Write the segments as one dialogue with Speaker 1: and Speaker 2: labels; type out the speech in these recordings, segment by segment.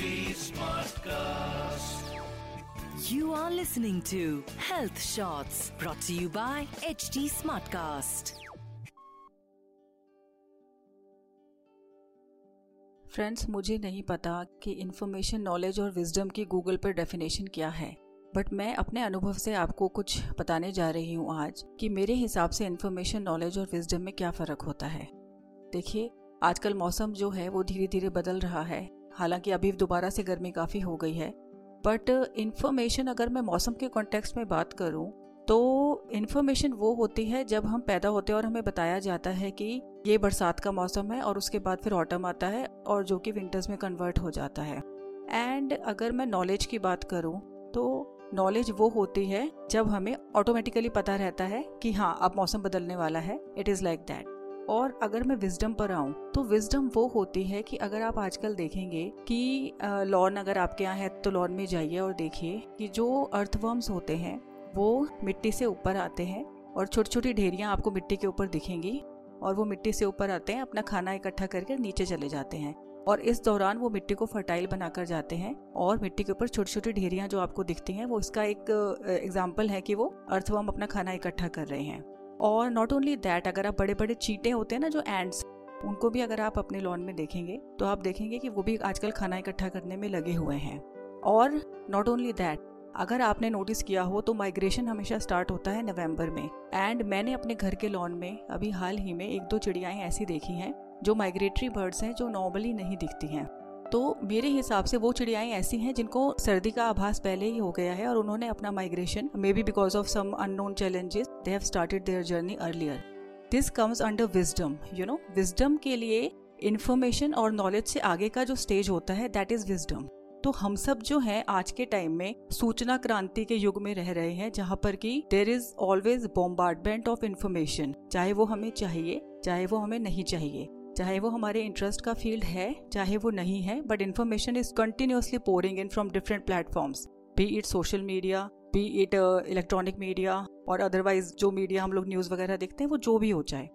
Speaker 1: HT Smartcast.
Speaker 2: You are listening to Health Shots, brought to you by HT Smartcast.
Speaker 3: Friends मुझे नहीं पता कि information knowledge और wisdom की गूगल पर डेफिनेशन क्या है बट मैं अपने अनुभव से आपको कुछ बताने जा रही हूँ आज कि मेरे हिसाब से इन्फॉर्मेशन नॉलेज और विजडम में क्या फ़र्क होता है देखिए, आजकल मौसम जो है वो धीरे धीरे बदल रहा है हालाँकि अभी दोबारा से गर्मी काफ़ी हो गई है बट इन्फॉर्मेशन अगर मैं मौसम के कॉन्टेक्स्ट में बात करूँ तो इन्फॉर्मेशन वो होती है जब हम पैदा होते हैं और हमें बताया जाता है कि ये बरसात का मौसम है और उसके बाद फिर ऑटम आता है और जो कि विंटर्स में कन्वर्ट हो जाता है। एंड अगर मैं नॉलेज की बात करूँ तो नॉलेज वो होती है जब हमें ऑटोमेटिकली पता रहता है कि हाँ अब मौसम बदलने वाला है इट इज़ लाइक दैट और अगर मैं विजडम पर आऊँ तो विजडम वो होती है कि अगर आप आजकल देखेंगे कि लॉन अगर आपके यहाँ है तो लॉन में जाइए और देखिए कि जो अर्थवर्म्स होते हैं, वो मिट्टी से ऊपर आते हैं और छोटी छोटी ढेरियाँ आपको मिट्टी के ऊपर दिखेंगी और वो मिट्टी से ऊपर आते हैं, अपना खाना इकट्ठा करके नीचे चले जाते हैं और इस दौरान वो मिट्टी को फर्टाइल बनाकर जाते हैं और मिट्टी के ऊपर छोटी छोटी ढेरियाँ जो आपको दिखती हैं, वो इसका एक एग्ज़ाम्पल है कि वो अर्थवर्म अपना खाना इकट्ठा कर रहे हैं। और नॉट ओनली दैट अगर आप बड़े बड़े चीटे होते हैं ना जो एंड्स उनको भी अगर आप अपने लॉन में देखेंगे तो आप देखेंगे कि वो भी आजकल खाना इकट्ठा करने में लगे हुए हैं। और नॉट ओनली दैट अगर आपने नोटिस किया हो तो माइग्रेशन हमेशा स्टार्ट होता है नवंबर में। एंड मैंने अपने घर के लॉन में, अभी हाल ही में एक दो चिड़ियाएँ ऐसी देखी हैं, जो माइग्रेटरी बर्ड्स हैं, जो नॉर्मली नहीं दिखती हैं। तो मेरे हिसाब से वो चिड़ियाएँ ऐसी हैं जिनको सर्दी का आभास पहले ही हो गया है और उन्होंने अपना migration may be because of some unknown challenges they have started their journey earlier this comes under wisdom you know wisdom के लिए इन्फॉर्मेशन और नॉलेज से आगे का जो स्टेज होता है दैट इज़ विजडम तो हम सब जो हैं आज के टाइम में सूचना क्रांति के युग में रह रहे हैं, जहाँ पर कि there is always bombardment of information चाहे वो हमें चाहिए, चाहे वो हमें नहीं चाहिए। चाहे वो हमारे इंटरेस्ट का फ़ील्ड है, चाहे वो नहीं है but information is continuously pouring in from different platforms be it social media be it electronic media और अदरवाइज़ जो मीडिया हम लोग न्यूज़ वगैरह देखते हैं, वो जो भी हो जाए।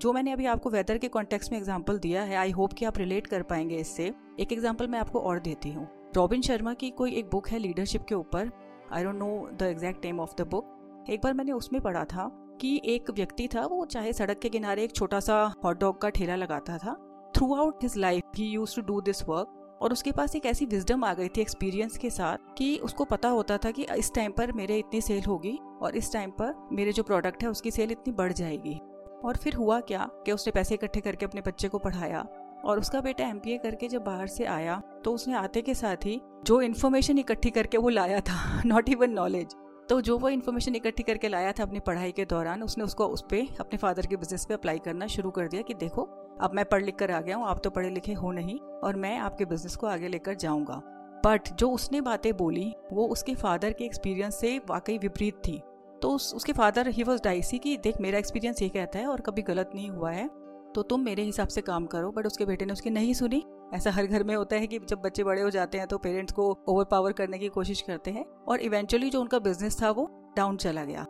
Speaker 3: जो मैंने अभी आपको वेदर के कॉन्टेक्स्ट में एग्ज़ाम्पल दिया है आई होप कि आप रिलेट कर पाएँगे इससे। एक एग्ज़ाम्पल मैं आपको और देती हूँ। रॉबिन शर्मा की कोई एक बुक है लीडरशिप के ऊपर I don't know the exact name of the book एक बार मैंने उसमें पढ़ा था कि एक व्यक्ति था, वो चाहे सड़क के किनारे एक छोटा सा हॉट डॉग का ठेला लगाता था। Throughout his life he used to do this work और उसके पास एक ऐसी विजडम आ गई थी एक्सपीरियंस के साथ कि उसको पता होता था कि इस टाइम पर मेरे इतनी सेल होगी और इस टाइम पर मेरे जो प्रोडक्ट है, उसकी सेल इतनी बढ़ जाएगी। और फिर हुआ क्या कि उसने पैसे इकट्ठे करके अपने बच्चे को पढ़ाया और उसका बेटा एम करके जब बाहर से आया तो उसने आते के साथ ही जो इन्फॉर्मेशन इकट्ठी करके वो लाया था नॉट इवन नॉलेज तो जो वो इन्फॉर्मेशन इकट्ठी करके लाया था अपनी पढ़ाई के दौरान उसने उसको उस पर अपने फादर के बिज़नेस पे अप्लाई करना शुरू कर दिया कि देखो अब मैं पढ़ लिख कर आ गया हूँ आप तो पढ़े लिखे हो नहीं और मैं आपके बिज़नेस को आगे लेकर जाऊँगा। बट जो उसने बातें बोली वो उसके फादर के एक्सपीरियंस से वाकई विपरीत थी। तो उस, उसके फादर ही वॉज़ डाइसी कि देख मेरा एक्सपीरियंस ये कहता है और कभी गलत नहीं हुआ है तो तुम मेरे हिसाब से काम करो। बट उसके बेटे ने उसकी नहीं सुनी। ऐसा हर घर में होता है कि जब बच्चे बड़े हो जाते हैं तो पेरेंट्स को ओवर पावर करने की कोशिश करते हैं और इवेंचुअली जो उनका बिज़नेस था वो डाउन चला गया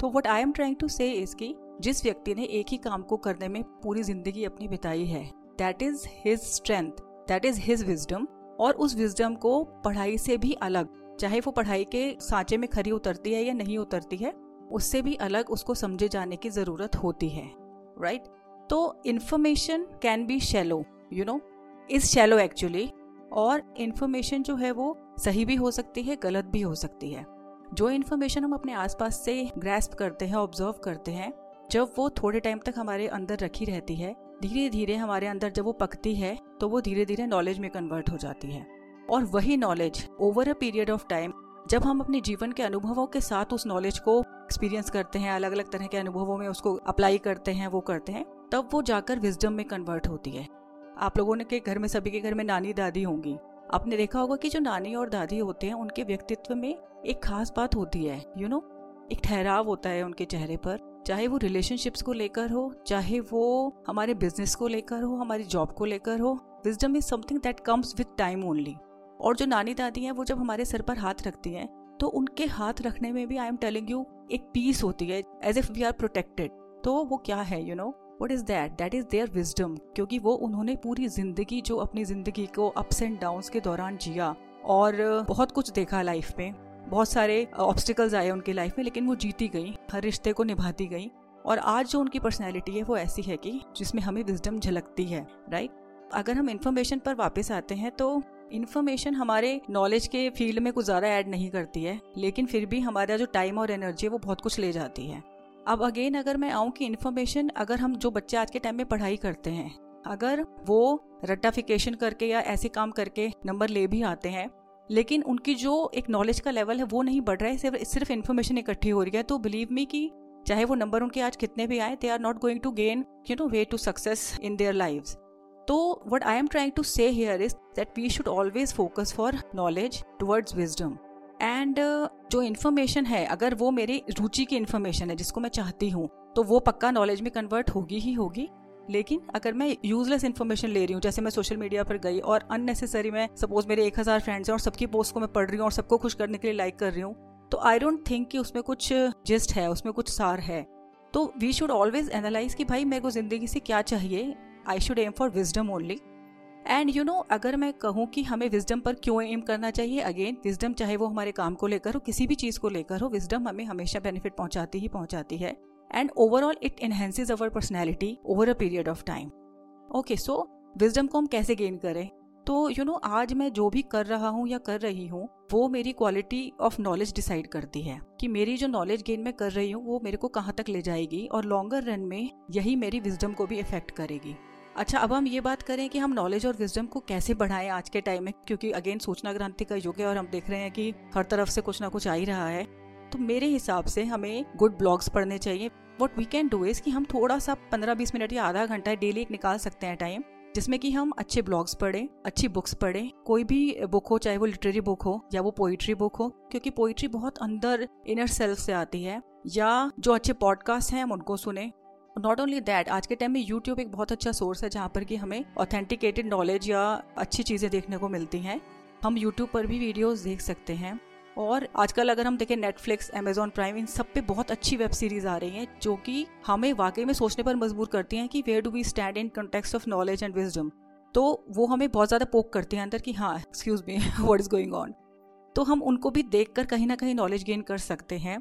Speaker 3: तो what I am trying to say is की जिस व्यक्ति ने एक ही काम को करने में पूरी ज़िंदगी अपनी बिताई है that is his strength that is his wisdom और उस विजडम को पढ़ाई से भी अलग, चाहे वो पढ़ाई के सांचे में खरी उतरती है या नहीं उतरती है, उससे भी अलग उसको समझे जाने की ज़रूरत होती है राइट right? तो information can be shallow you know is shallow actually और इन्फॉर्मेशन जो है वो सही भी हो सकती है, गलत भी हो सकती है। जो इन्फॉर्मेशन हम अपने आसपास से ग्रेस्प करते हैं ऑब्ज़र्व करते हैं, जब वो थोड़े टाइम तक हमारे अंदर रखी रहती है धीरे धीरे हमारे अंदर जब वो पकती है तो वो धीरे धीरे नॉलेज में कन्वर्ट हो जाती है। और वही knowledge over a period of time जब हम अपने जीवन के अनुभवों के साथ उस नॉलेज को एक्सपीरियंस करते हैं अलग अलग तरह के अनुभवों में उसको अप्लाई करते हैं, वो करते हैं, तब वो जाकर विजडम में कन्वर्ट होती है। आप लोगों ने के घर में, सभी के घर में नानी दादी होंगी आपने देखा होगा कि जो नानी और दादी होते हैं, उनके व्यक्तित्व में एक खास बात होती है यू you नो know? एक ठहराव होता है उनके चेहरे पर चाहे वो रिलेशनशिप्स को लेकर हो, चाहे वो हमारे बिज़नेस को लेकर हो, हमारी जॉब को लेकर हो wisdom is something that comes with time only और जो नानी दादी हैं, वो जब हमारे सर पर हाथ रखती हैं तो उनके हाथ रखने में भी आई एम टेलिंग यू एक पीस होती है as if we are protected तो वो क्या है you you know know? What is that that is their wisdom क्योंकि वो उन्होंने पूरी ज़िंदगी जो अपनी ज़िंदगी को अप्स एंड डाउन के दौरान जिया और बहुत कुछ देखा लाइफ में। बहुत सारे ऑब्स्टिकल्स आए उनके लाइफ में, लेकिन वो जीती गई, हर रिश्ते को निभाती गई। और आज जो उनकी पर्सनैलिटी है, वो ऐसी है कि जिसमें हमें विजडम झलकती है राइट अगर हम इंफॉर्मेशन पर वापस आते हैं तो इन्फॉर्मेशन हमारे नॉलेज के फ़ील्ड में कुछ ज़्यादा ऐड नहीं करती है, लेकिन फिर भी हमारा जो टाइम और एनर्जी है, वो बहुत कुछ ले जाती है। अब अगेन अगर मैं आऊँ कि इन्फॉर्मेशन अगर हम जो बच्चे आज के टाइम में पढ़ाई करते हैं, अगर वो रटाफिकेशन करके या ऐसे काम करके नंबर ले भी आते हैं, लेकिन उनकी जो एक नॉलेज का लेवल है वो नहीं बढ़ रहा है, सिर्फ़ सिर्फ़ इन्फॉर्मेशन इकट्ठी हो रही है तो बिलीव मी कि चाहे वो नंबर उनके आज कितने भी आए they are not going to gain you know way to success in their lives तो what I am trying to say here is that we should always focus for knowledge towards wisdom and जो information है, अगर वो मेरी रुचि की information है, जिसको मैं चाहती हूँ तो वो पक्का नॉलेज में कन्वर्ट होगी ही होगी। लेकिन अगर मैं यूजलेस इन्फॉर्मेशन ले रही हूँ, जैसे मैं सोशल मीडिया पर गई और अननेसेसरी मैं सपोज़ मेरे एक हज़ार फ्रेंड्स हैं और सबकी पोस्ट को मैं पढ़ रही हूँ और सबको खुश करने के लिए लाइक कर रही हूँ तो आई डोंट थिंक कि उसमें कुछ जिस्ट है, उसमें कुछ सार है। तो वी शुड ऑलवेज एनालाइज कि भाई मेरे को ज़िंदगी से क्या चाहिए। I should aim for wisdom only and you know अगर मैं कहूँ कि हमें विजडम पर क्यों एम करना चाहिए? अगेन विजडम चाहे वो हमारे काम को लेकर हो किसी भी चीज़ को लेकर हो विजडम हमें हमेशा बेनिफिट पहुंचाती ही पहुंचाती है। And overall it enhances our personality over a period of time okay so wisdom को हम कैसे गेन करें? तो यू you नो know, आज मैं जो भी कर रहा हूँ या कर रही हूँ वो मेरी क्वालिटी ऑफ़ नॉलेज डिसाइड करती है कि मेरी जो नॉलेज गेन मैं कर रही हूँ वो मेरे को कहाँ तक ले जाएगी और लॉन्गर रन में यही मेरी विजडम को भी इफ़ेक्ट करेगी। अच्छा अब हम ये बात करें कि हम नॉलेज और विजडम को कैसे बढ़ाएँ आज के टाइम में? क्योंकि अगेन सूचना क्रांति का युग है और हम देख रहे हैं कि हर तरफ़ से कुछ ना कुछ आ ही रहा है। तो मेरे हिसाब से हमें गुड ब्लॉग्स पढ़ने चाहिए। What we can do is कि हम थोड़ा सा पंद्रह बीस मिनट या आधा घंटा डेली एक निकाल सकते हैं टाइम जिसमें कि हम अच्छे ब्लॉग्स पढ़ें, अच्छी बुक्स पढ़ें। कोई भी बुक हो, चाहे वो लिटरेरी बुक हो या वो पोइट्री बुक हो, क्योंकि पोइट्री बहुत अंदर इनर सेल्फ से आती है। या जो अच्छे पॉडकास्ट हैं, हम उनको सुने। नॉट ओनली दैट आज के टाइम में यूट्यूब एक बहुत अच्छा सोर्स है जहाँ पर कि हमें ऑथेंटिकेटेड नॉलेज या अच्छी चीज़ें देखने को मिलती हैं। हम यूट्यूब पर भी वीडियोस देख सकते हैं। और आजकल अगर हम देखें नेटफ्लिक्स अमेजोन प्राइम इन सब पे बहुत अच्छी वेब सीरीज़ आ रही हैं, जो कि हमें वाकई में सोचने पर मजबूर करती हैं कि where do we stand in context of knowledge and wisdom तो वो हमें बहुत ज़्यादा पोक करती हैं अंदर कि हाँ excuse me what is going on तो हम उनको भी देख कर कहीं ना कहीं नॉलेज गेन कर सकते हैं।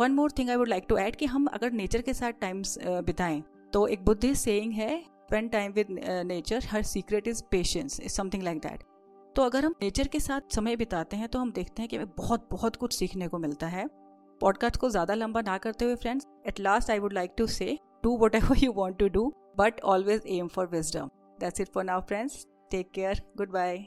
Speaker 3: One more thing I would like to add कि हम अगर नेचर के साथ टाइम बिताएँ तो एक बुद्धिस्ट सेइंग है spend time with nature her secret is patience is something like that तो अगर हम नेचर के साथ समय बिताते हैं तो हम देखते हैं कि हमें बहुत बहुत कुछ सीखने को मिलता है। पॉडकास्ट को ज़्यादा लंबा ना करते हुए friends at last I would like to say do whatever you want to do but always aim for wisdom that's it for now friends take care goodbye